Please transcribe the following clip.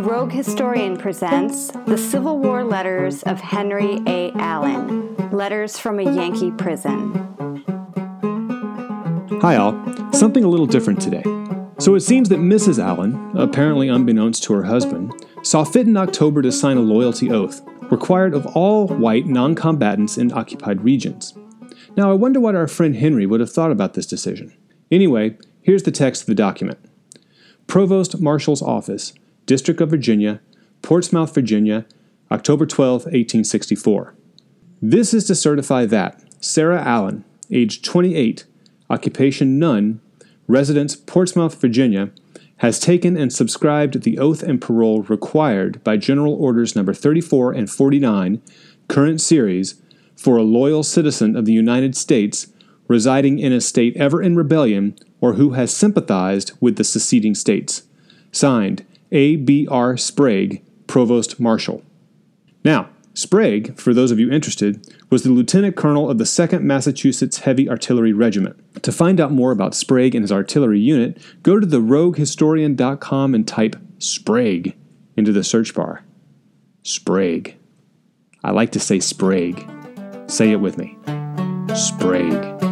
Rogue Historian presents The Civil War Letters of Henry A. Allen Letters from a Yankee Prison. Hi, all. Something a little different today. So it seems that Mrs. Allen, apparently unbeknownst to her husband, saw fit in October to sign a loyalty oath, required of all white non combatants in occupied regions. Now, I wonder what our friend Henry would have thought about this decision. Anyway, here's the text of the document Provost Marshal's Office, District of Virginia, Portsmouth, Virginia, October 12, 1864. This is to certify that Sarah Allen, age 28, occupation none, residence Portsmouth, Virginia, has taken and subscribed the oath and parole required by General Orders Number 34 and 49, current series, for a loyal citizen of the United States residing in a state ever in rebellion or who has sympathized with the seceding states. Signed, a. B. R. Sprague, Provost Marshal. Now, Sprague, for those of you interested, was the lieutenant colonel of the 2nd Massachusetts Heavy Artillery Regiment. To find out more about Sprague and his artillery unit, go to theroguehistorian.com and type Sprague into the search bar. Sprague. I like to say Sprague. Say it with me. Sprague.